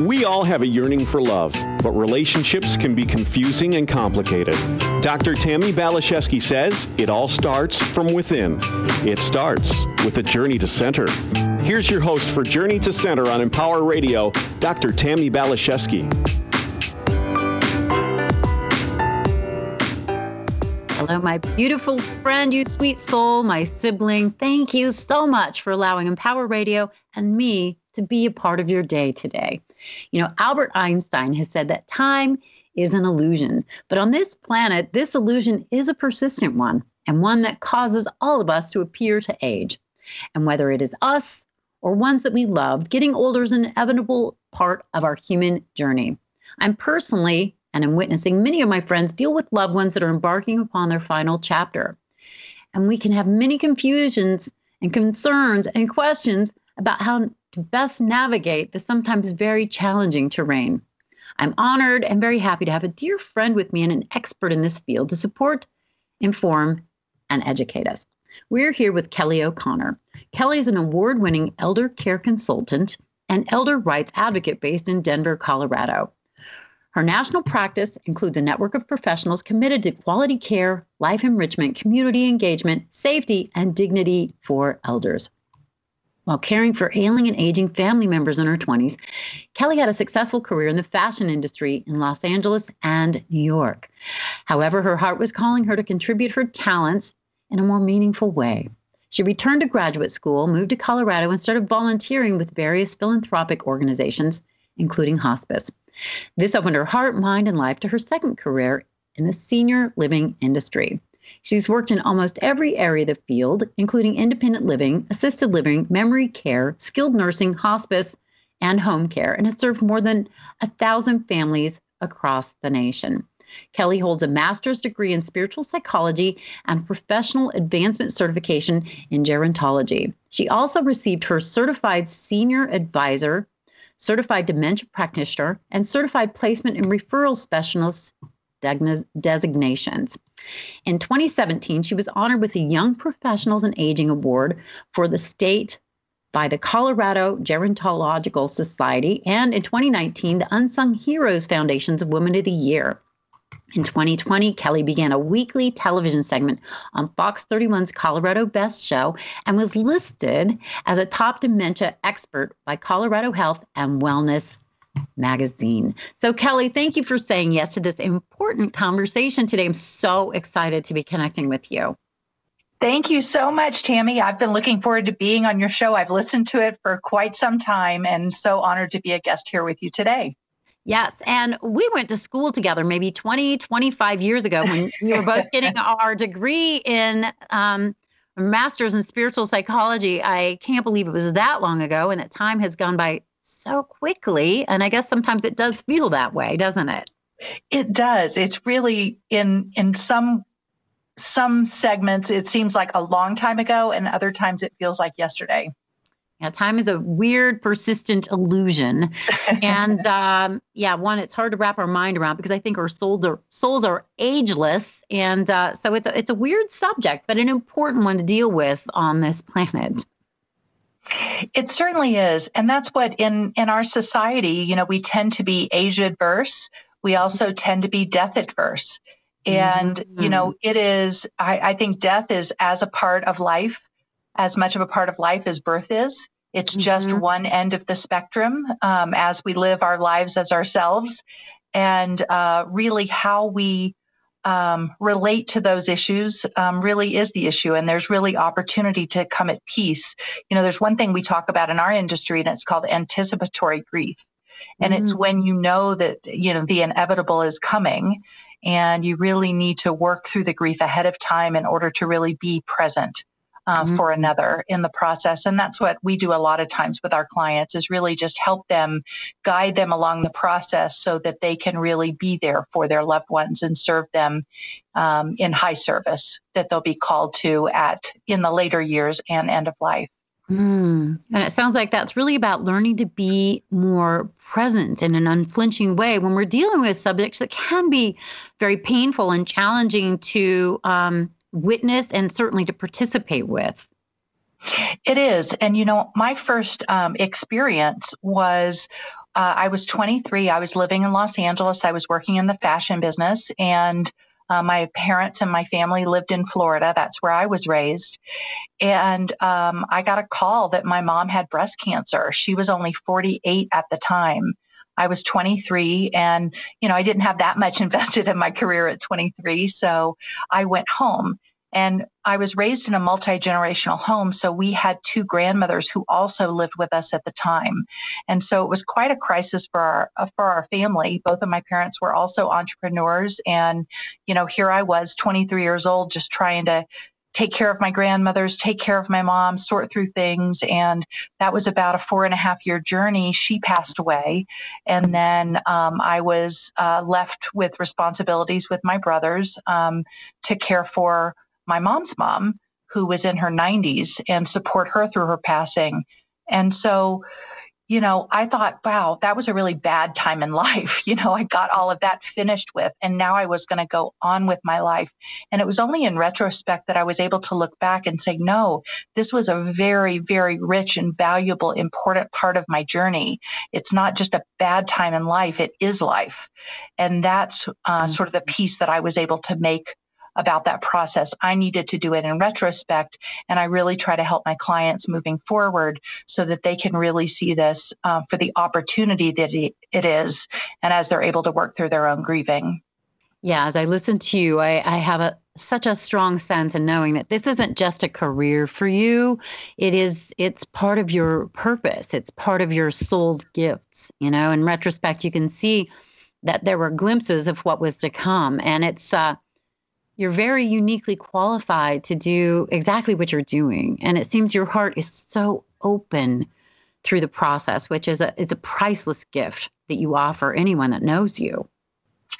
We all have a yearning for love, but relationships can be confusing and complicated. Dr. Tammy Balashevsky says it all starts from within. It starts with a journey to center. Here's your host for Journey to Center on Empower Radio, Dr. Tammy Balashevsky. Hello, my beautiful friend, you sweet soul, my sibling. Thank you so much for allowing Empower Radio and me to be a part of your day today. You know, Albert Einstein has said that time is an illusion, but on this planet, this illusion is a persistent one and one that causes all of us to appear to age. And whether it is us or ones that we loved, getting older is an inevitable part of our human journey. I'm personally, and I'm witnessing many of my friends deal with loved ones that are embarking upon their final chapter. And we can have many confusions and concerns and questions about how to best navigate the sometimes very challenging terrain. I'm honored and very happy to have a dear friend with me and an expert in this field to support, inform, and educate us. We're here with Kelly O'Connor. Kelly is an award winning elder care consultant and elder rights advocate based in Denver, Colorado. Her national practice includes a network of professionals committed to quality care, life enrichment, community engagement, safety, and dignity for elders. While caring for ailing and aging family members in her 20s, Kelly had a successful career in the fashion industry in Los Angeles and New York. However, her heart was calling her to contribute her talents in a more meaningful way. She returned to graduate school, moved to Colorado, and started volunteering with various philanthropic organizations, including hospice. This opened her heart, mind, and life to her second career in the senior living industry. She's worked in almost every area of the field, including independent living, assisted living, memory care, skilled nursing, hospice, and home care, and has served more than a thousand families across the nation. Kelly holds a master's degree in spiritual psychology and professional advancement certification in gerontology. She also received her certified senior advisor, certified dementia practitioner, and certified placement and referral specialist designations. In 2017, she was honored with the Young Professionals in Aging Award for the state by the Colorado Gerontological Society, and in 2019, the Unsung Heroes Foundation's Woman of the Year. In 2020, Kelly began a weekly television segment on Fox 31's Colorado Best Show and was listed as a top dementia expert by Colorado Health and Wellness magazine. So, Kelly, thank you for saying yes to this important conversation today. I'm so excited to be connecting with you. Thank you so much, Tammy. I've been looking forward to being on your show. I've listened to it for quite some time and so honored to be a guest here with you today. Yes. And we went to school together maybe 20, 25 years ago when we were both getting our degree in um, master's in spiritual psychology. I can't believe it was that long ago and that time has gone by so quickly. And I guess sometimes it does feel that way, doesn't it? It does. It's really in in some some segments it seems like a long time ago and other times it feels like yesterday. Yeah, time is a weird, persistent illusion, and um, yeah, one it's hard to wrap our mind around because I think our souls are souls are ageless, and uh, so it's a, it's a weird subject, but an important one to deal with on this planet. It certainly is. And that's what in in our society, you know, we tend to be age adverse. We also tend to be death adverse. And, mm-hmm. you know, it is, I, I, think death is as a part of life, as much of a part of life as birth is. It's mm-hmm. just one end of the spectrum um, as we live our lives as ourselves. And uh, really, how we um, relate to those issues um, really is the issue and there's really opportunity to come at peace you know there's one thing we talk about in our industry and it's called anticipatory grief and mm-hmm. it's mm. when you know that you know the inevitable is coming and you really need to work through the grief ahead of time in order to really be present uh, mm-hmm. for another in the process and that's what we do a lot of times with our clients is really just help them guide them along the process so that they can really be there for their loved ones and serve them um, in high service that they'll be called to at in the later years and end of life mm. and it sounds like that's really about learning to be more present in an unflinching way when we're dealing with subjects that can be very painful and challenging to um, witness and certainly to participate with. It is. And, you know, my first um, experience was uh, I was 23. I was living in Los Angeles. I was working in the fashion business, and uh, my parents and my family lived in Florida. That's where I was raised. And um, I got a call that my mom had breast cancer. She was only 48 at the time. I was 23 and, you know, I didn't have that much invested in my career at 23. So I went home and I was raised in a multi generational home. So we had two grandmothers who also lived with us at the time. And so it was quite a crisis for our, uh, for our family. Both of my parents were also entrepreneurs. And, you know, here I was 23 years old, just trying to take care of my grandmothers, take care of my mom, sort through things. And that was about a four and a half year journey. She passed away. And then um, I was uh, left with responsibilities with my brothers um, to care for my mom's mom, who was in her 90s, and support her through her passing. And so, you know, I thought, wow, that was a really bad time in life. You know, I got all of that finished with, and now I was going to go on with my life. And it was only in retrospect that I was able to look back and say, no, this was a very, very rich and valuable, important part of my journey. It's not just a bad time in life, it is life. And that's uh, sort of the piece that I was able to make about that process. I needed to do it in retrospect. And I really try to help my clients moving forward so that they can really see this uh, for the opportunity that it is and as they're able to work through their own grieving. Yeah, as I listen to you, I, I have a such a strong sense in knowing that this isn't just a career for you. It is it's part of your purpose. It's part of your soul's gifts. You know, in retrospect, you can see that there were glimpses of what was to come. And it's uh you're very uniquely qualified to do exactly what you're doing. And it seems your heart is so open through the process, which is a it's a priceless gift that you offer anyone that knows you.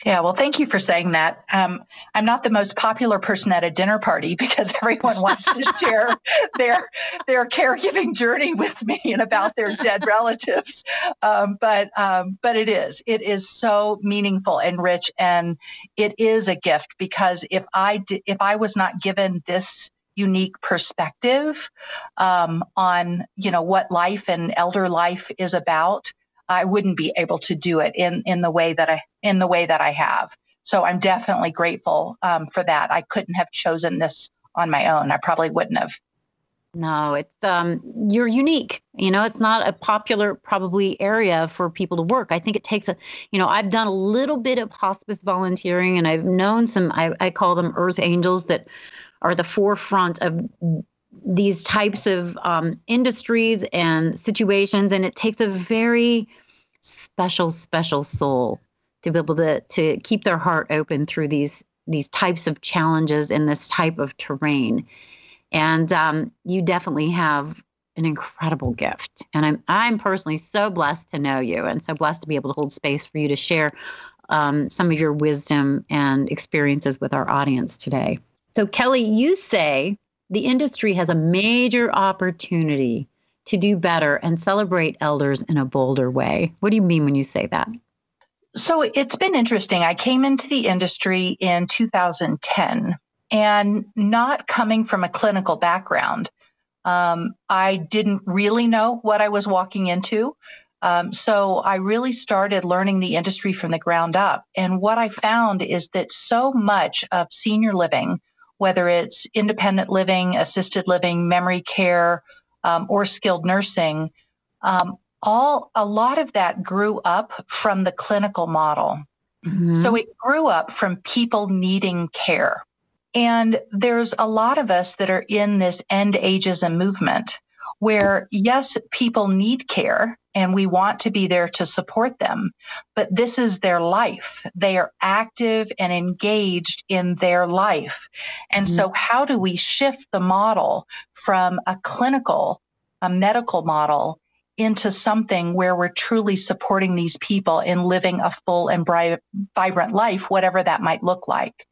Yeah, well, thank you for saying that. Um, I'm not the most popular person at a dinner party because everyone wants to share their their caregiving journey with me and about their dead relatives. Um, but um, but it is it is so meaningful and rich, and it is a gift because if I di- if I was not given this unique perspective um, on you know what life and elder life is about I wouldn't be able to do it in in the way that I in the way that I have. So I'm definitely grateful um, for that. I couldn't have chosen this on my own. I probably wouldn't have. No, it's um you're unique. You know, it's not a popular probably area for people to work. I think it takes a you know, I've done a little bit of hospice volunteering and I've known some I, I call them earth angels that are the forefront of these types of um, industries and situations and it takes a very special, special soul to be able to to keep their heart open through these these types of challenges in this type of terrain. And um, you definitely have an incredible gift. And I'm I'm personally so blessed to know you and so blessed to be able to hold space for you to share um, some of your wisdom and experiences with our audience today. So Kelly, you say the industry has a major opportunity to do better and celebrate elders in a bolder way. What do you mean when you say that? So it's been interesting. I came into the industry in 2010 and not coming from a clinical background. Um, I didn't really know what I was walking into. Um, so I really started learning the industry from the ground up. And what I found is that so much of senior living, whether it's independent living, assisted living, memory care, um, or skilled nursing, um, all a lot of that grew up from the clinical model. Mm-hmm. So it grew up from people needing care. And there's a lot of us that are in this end ageism movement where, yes, people need care and we want to be there to support them, but this is their life. They are active and engaged in their life. And mm-hmm. so, how do we shift the model from a clinical, a medical model into something where we're truly supporting these people in living a full and bri- vibrant life, whatever that might look like.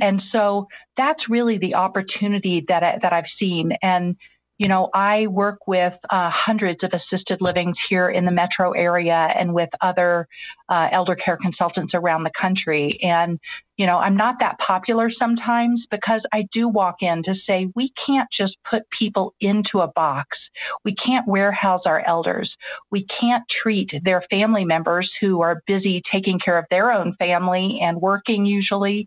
And so that's really the opportunity that I, that I've seen. And you know, I work with uh, hundreds of assisted livings here in the metro area and with other uh, elder care consultants around the country. And, you know, I'm not that popular sometimes because I do walk in to say we can't just put people into a box. We can't warehouse our elders. We can't treat their family members who are busy taking care of their own family and working usually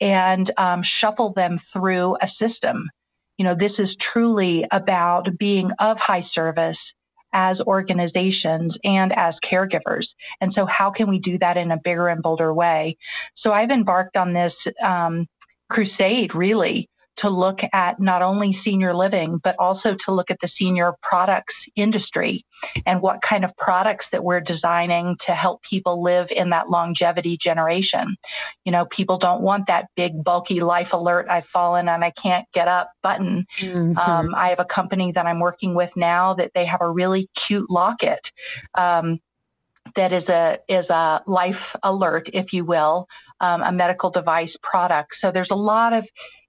and um, shuffle them through a system you know, this is truly about being of high service as organizations and as caregivers. And so, how can we do that in a bigger and bolder way? So, I've embarked on this um, crusade really to look at not only senior living, but also to look at the senior products industry and what kind of products that we're designing to help people live in that longevity generation. You know, people don't want that big, bulky life alert, I've fallen and I can't get up button. Mm-hmm. Um, I have a company that I'm working with now that they have a really cute locket. Um, that is a is a life alert, if you will, um, a medical device product. So there's a lot of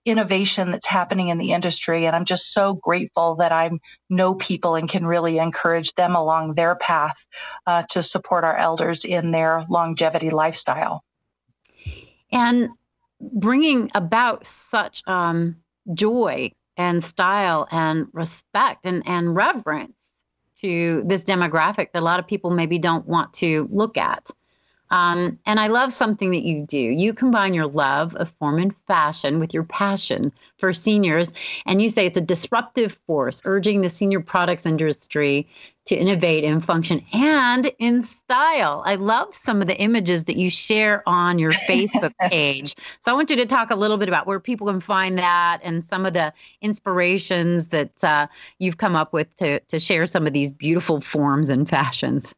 innovation that's happening in the industry. And I'm just so grateful that I know people and can really encourage them along their path uh, to support our elders in their longevity lifestyle. And bringing about such um, joy and style and respect and, and reverence to this demographic that a lot of people maybe don't want to look at. Um, and I love something that you do. You combine your love of form and fashion with your passion for seniors. And you say it's a disruptive force, urging the senior products industry to innovate and function and in style. I love some of the images that you share on your Facebook page. So I want you to talk a little bit about where people can find that and some of the inspirations that uh, you've come up with to, to share some of these beautiful forms and fashions.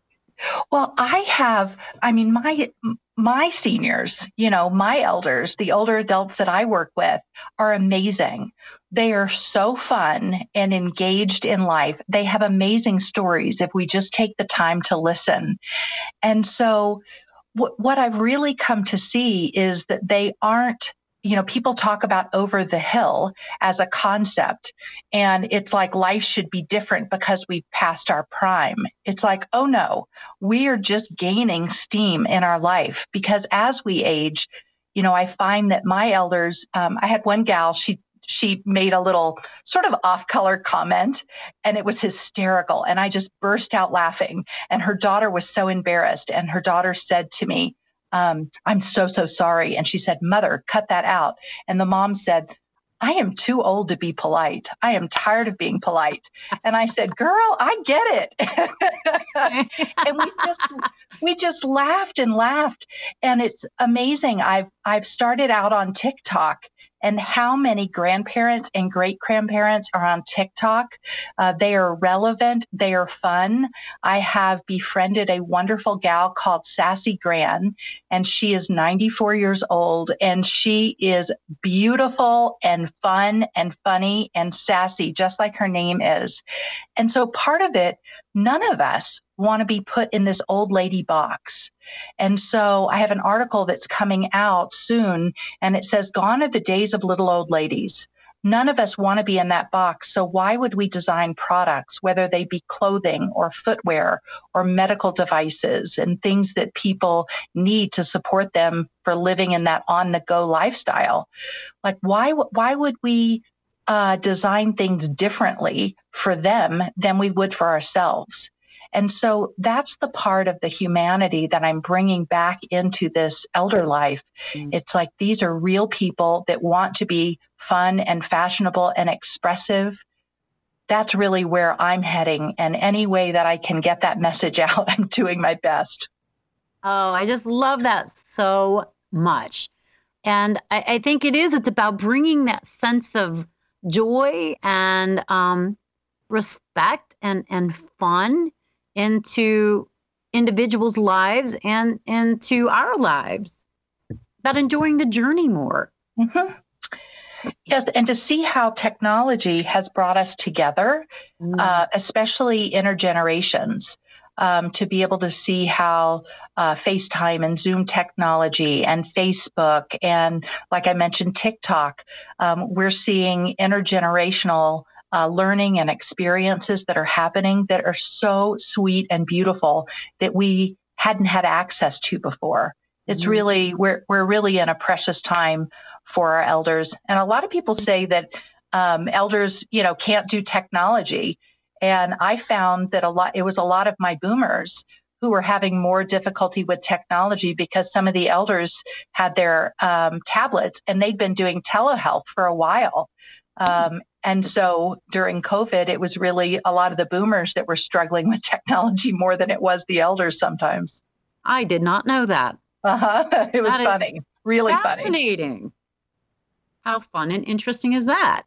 Well, I have, I mean, my my seniors, you know, my elders, the older adults that I work with are amazing. They are so fun and engaged in life. They have amazing stories if we just take the time to listen. And so what, what I've really come to see is that they aren't you know, people talk about over the hill as a concept, and it's like life should be different because we've passed our prime. It's like, oh no, we are just gaining steam in our life because as we age, you know, I find that my elders, um, I had one gal, she she made a little sort of off color comment and it was hysterical. And I just burst out laughing. And her daughter was so embarrassed. And her daughter said to me, um, I'm so, so sorry. And she said, Mother, cut that out. And the mom said, I am too old to be polite. I am tired of being polite. And I said, "Girl, I get it." and we just we just laughed and laughed and it's amazing. I've I've started out on TikTok and how many grandparents and great grandparents are on TikTok. Uh, they are relevant, they are fun. I have befriended a wonderful gal called Sassy Gran, and she is 94 years old, and she is beautiful and fun and funny and sassy, just like her name is. And so part of it, none of us want to be put in this old lady box. And so I have an article that's coming out soon, and it says, Gone are the days of little old ladies. None of us want to be in that box. So, why would we design products, whether they be clothing or footwear or medical devices and things that people need to support them for living in that on the go lifestyle? Like, why, why would we uh, design things differently for them than we would for ourselves? And so that's the part of the humanity that I'm bringing back into this elder life. Mm. It's like these are real people that want to be fun and fashionable and expressive. That's really where I'm heading. And any way that I can get that message out, I'm doing my best. Oh, I just love that so much. And I, I think it is, it's about bringing that sense of joy and um, respect and, and fun into individuals' lives and into our lives about enjoying the journey more. Mm-hmm. Yes, and to see how technology has brought us together, mm. uh, especially intergenerations, um, to be able to see how uh, FaceTime and Zoom technology and Facebook and, like I mentioned, TikTok, um, we're seeing intergenerational uh, learning and experiences that are happening that are so sweet and beautiful that we hadn't had access to before. It's mm-hmm. really we're we're really in a precious time for our elders, and a lot of people say that um, elders, you know, can't do technology. And I found that a lot, it was a lot of my boomers who were having more difficulty with technology because some of the elders had their um, tablets and they'd been doing telehealth for a while. Um, and so during COVID, it was really a lot of the boomers that were struggling with technology more than it was the elders sometimes. I did not know that. Uh-huh. It was that funny, really fascinating. funny. Fascinating. How fun and interesting is that?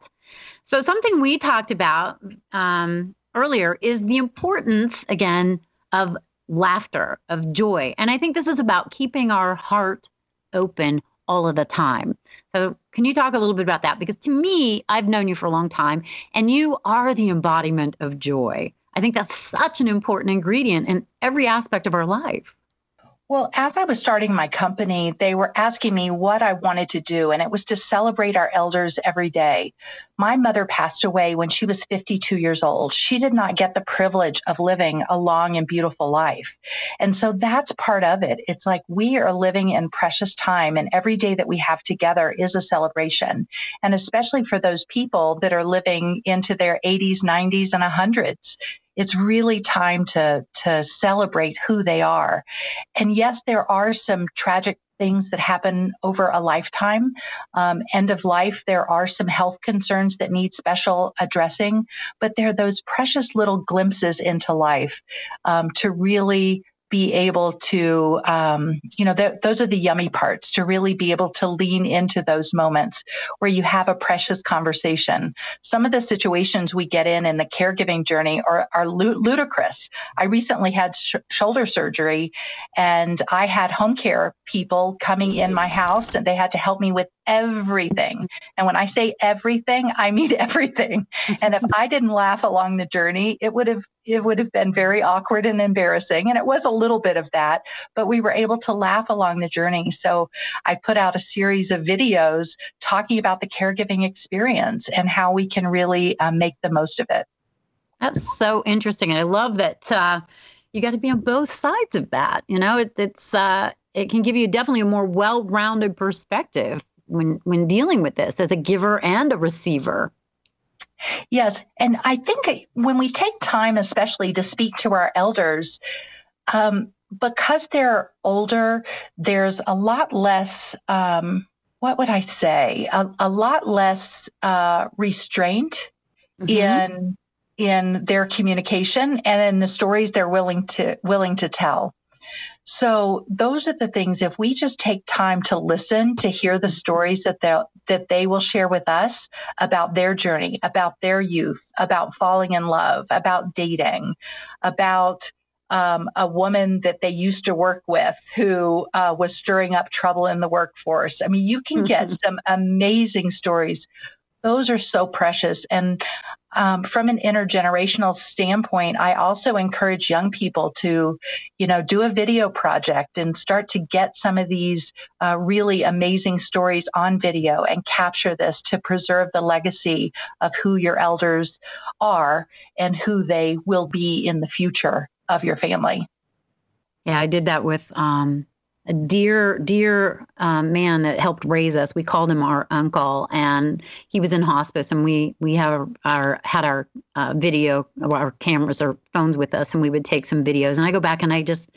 So, something we talked about um, earlier is the importance, again, of laughter, of joy. And I think this is about keeping our heart open all of the time. So, can you talk a little bit about that? Because to me, I've known you for a long time, and you are the embodiment of joy. I think that's such an important ingredient in every aspect of our life. Well, as I was starting my company, they were asking me what I wanted to do, and it was to celebrate our elders every day. My mother passed away when she was 52 years old. She did not get the privilege of living a long and beautiful life. And so that's part of it. It's like we are living in precious time, and every day that we have together is a celebration. And especially for those people that are living into their 80s, 90s, and 100s it's really time to to celebrate who they are. And yes there are some tragic things that happen over a lifetime. Um, end of life there are some health concerns that need special addressing but there are those precious little glimpses into life um, to really be able to, um, you know, th- those are the yummy parts to really be able to lean into those moments where you have a precious conversation. Some of the situations we get in in the caregiving journey are, are ludicrous. I recently had sh- shoulder surgery and I had home care people coming in my house and they had to help me with everything. And when I say everything, I mean everything. And if I didn't laugh along the journey, it would have it would have been very awkward and embarrassing. And it was a little bit of that, but we were able to laugh along the journey. So I put out a series of videos talking about the caregiving experience and how we can really uh, make the most of it. That's so interesting. And I love that uh, you got to be on both sides of that. You know, it, it's, uh, it can give you definitely a more well-rounded perspective when when dealing with this as a giver and a receiver. Yes, and I think when we take time, especially to speak to our elders, um, because they're older, there's a lot less. Um, what would I say? A, a lot less uh, restraint mm-hmm. in in their communication and in the stories they're willing to willing to tell. So those are the things if we just take time to listen to hear the stories that they that they will share with us about their journey, about their youth, about falling in love, about dating, about um, a woman that they used to work with who uh, was stirring up trouble in the workforce. I mean, you can get some amazing stories. Those are so precious. And um, from an intergenerational standpoint, I also encourage young people to, you know, do a video project and start to get some of these uh, really amazing stories on video and capture this to preserve the legacy of who your elders are and who they will be in the future of your family. Yeah, I did that with um, a dear, dear um, man that helped raise us. We called him our uncle, and he was in hospice. And we we have our had our uh, video, our cameras or phones with us, and we would take some videos. And I go back and I just,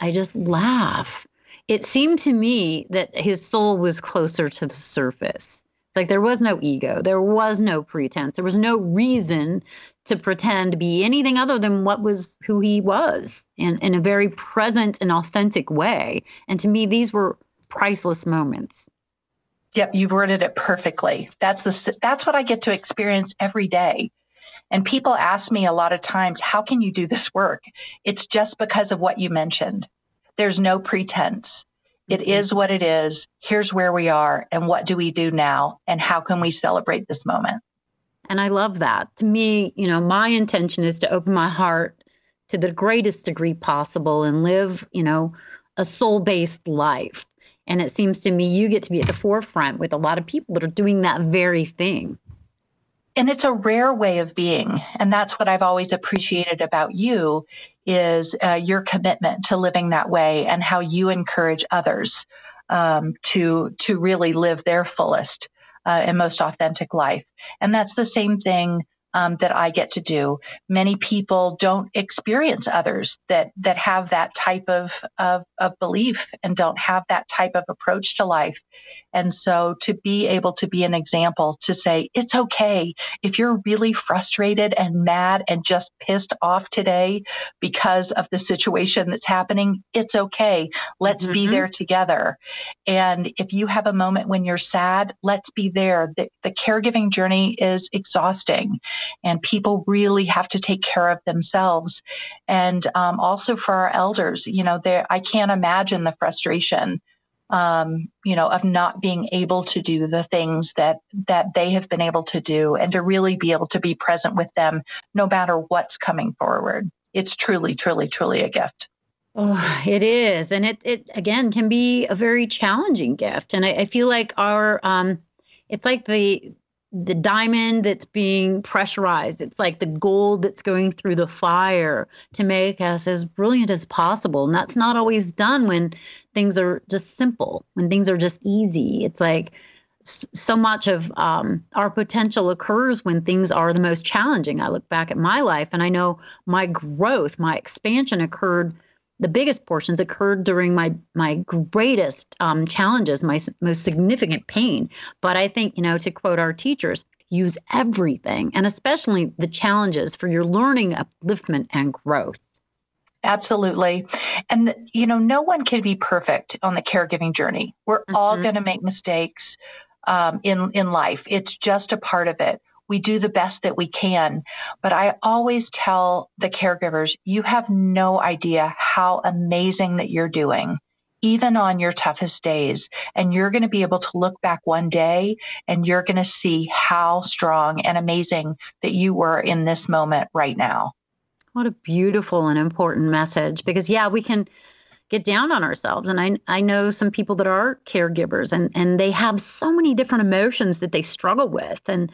I just laugh. It seemed to me that his soul was closer to the surface. Like there was no ego, there was no pretense, there was no reason to pretend to be anything other than what was who he was in, in a very present and authentic way. And to me, these were priceless moments. Yep, you've worded it perfectly. That's the that's what I get to experience every day. And people ask me a lot of times, how can you do this work? It's just because of what you mentioned. There's no pretense. It mm-hmm. what it is. Here's where we are. And what do we do now? And how can we celebrate this moment? And I love that. To me, you know, my intention is to open my heart to the greatest degree possible and live, you know, a soul based life. And it seems to me you get to be at the forefront with a lot of people that are doing that very thing. And it's a rare way of being. And that's what i've always appreciated about you is uh, your commitment to living that way and how you encourage others um, to to really live their fullest uh, and most authentic life. And that's the same thing um, that I get to do. Many people don't experience others that that have that type of, of of belief and don't have that type of approach to life. And so to be able to be an example to say, it's okay if you're really frustrated and mad and just pissed off today because of the situation that's happening, it's okay. Let's mm-hmm. be there together. And if you have a moment when you're sad, let's be there. The, the caregiving journey is exhausting and people really have to take care of themselves. And um, also for our elders, you know, there, I can't imagine the frustration um, you know, of not being able to do the things that that they have been able to do, and to really be able to be present with them, no matter what's coming forward. It's truly, truly, truly a gift. Oh, it is, and it it again can be a very challenging gift, and I, I feel like our um, it's like the the diamond that's being pressurized. It's like the gold that's going through the fire to make us as brilliant as possible. And that's not always done when things are just simple, when things are just easy. It's like so much of um, our potential occurs when things are the most challenging. I look back at my life and I know my growth, my expansion occurred the biggest portions occurred during my my greatest um, challenges, my most significant pain. But I think you know to quote our teachers, use everything, and especially the challenges for your learning, upliftment, and growth. Absolutely. And, you know, no one can be perfect on the caregiving journey. We're mm-hmm. all going to make mistakes um, in, in life, it's just a part of it we do the best that we can. But I always tell the caregivers, you have no idea how amazing that you're doing, even on your toughest days. And you're going to be able to look back one day and you're going to see how strong and amazing that you were in this moment right now. What a beautiful and important message because, yeah, we can get down on ourselves and I, I know some people that are caregivers and, and they have so many different emotions that they struggle with and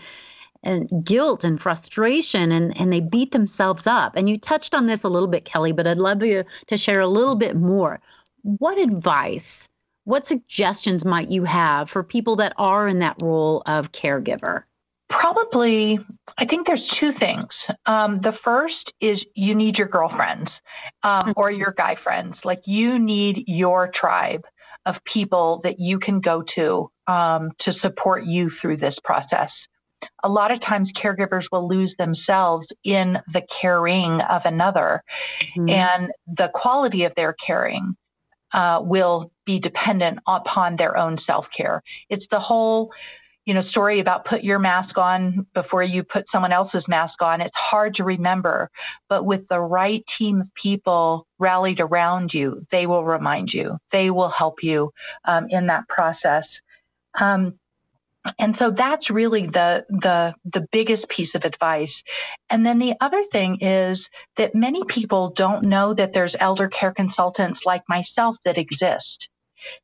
and guilt and frustration and, and they beat themselves up. And you touched on this a little bit, Kelly, but I'd love you to share a little bit more. What advice, what suggestions might you have for people that are in that role of caregiver? Probably, I think there's two things. Um, the first is you need your girlfriends um, or your guy friends. Like you need your tribe of people that you can go to um, to support you through this process a lot of times caregivers will lose themselves in the caring of another. Mm-hmm. and the quality of their caring uh, will be dependent upon their own self-care. It's the whole you know story about put your mask on before you put someone else's mask on. It's hard to remember but with the right team of people rallied around you they will remind you. They will help you um, in that process. Um, and so that's really the the the biggest piece of advice. And then the other thing is that many people don't know that there's elder care consultants like myself that exist.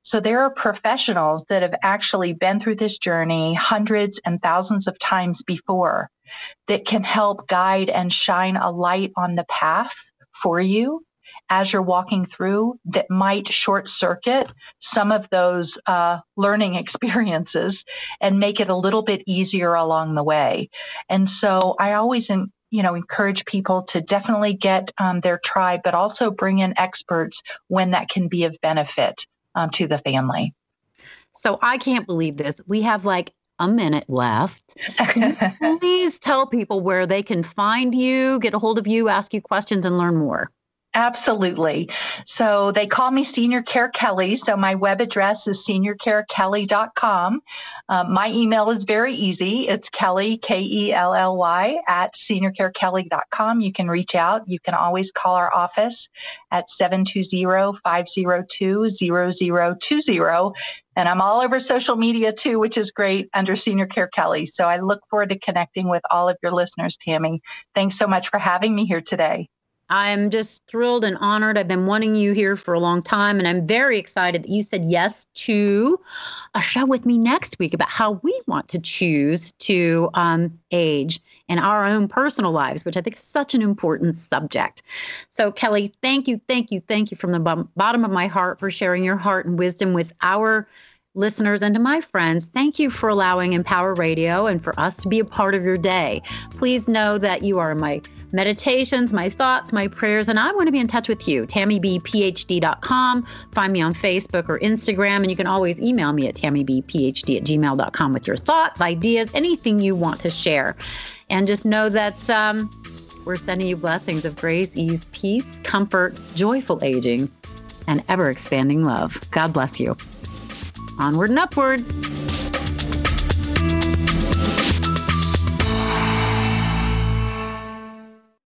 So there are professionals that have actually been through this journey hundreds and thousands of times before that can help guide and shine a light on the path for you as you're walking through that might short circuit some of those uh, learning experiences and make it a little bit easier along the way. And so I always, in, you know, encourage people to definitely get um, their tribe, but also bring in experts when that can be of benefit um, to the family. So I can't believe this. We have like a minute left. please tell people where they can find you, get a hold of you, ask you questions, and learn more. Absolutely. So they call me Senior Care Kelly. So my web address is seniorcarekelly.com. Um, my email is very easy. It's Kelly, K E L L Y, at seniorcarekelly.com. You can reach out. You can always call our office at 720 502 0020. And I'm all over social media too, which is great under Senior Care Kelly. So I look forward to connecting with all of your listeners, Tammy. Thanks so much for having me here today. I'm just thrilled and honored. I've been wanting you here for a long time, and I'm very excited that you said yes to a show with me next week about how we want to choose to um, age in our own personal lives, which I think is such an important subject. So, Kelly, thank you, thank you, thank you from the bottom of my heart for sharing your heart and wisdom with our listeners and to my friends, thank you for allowing Empower Radio and for us to be a part of your day. Please know that you are my meditations, my thoughts, my prayers, and I want to be in touch with you. TammyBPhD.com. Find me on Facebook or Instagram, and you can always email me at TammyBPhD at gmail.com with your thoughts, ideas, anything you want to share. And just know that um, we're sending you blessings of grace, ease, peace, comfort, joyful aging, and ever expanding love. God bless you. Onward and upward.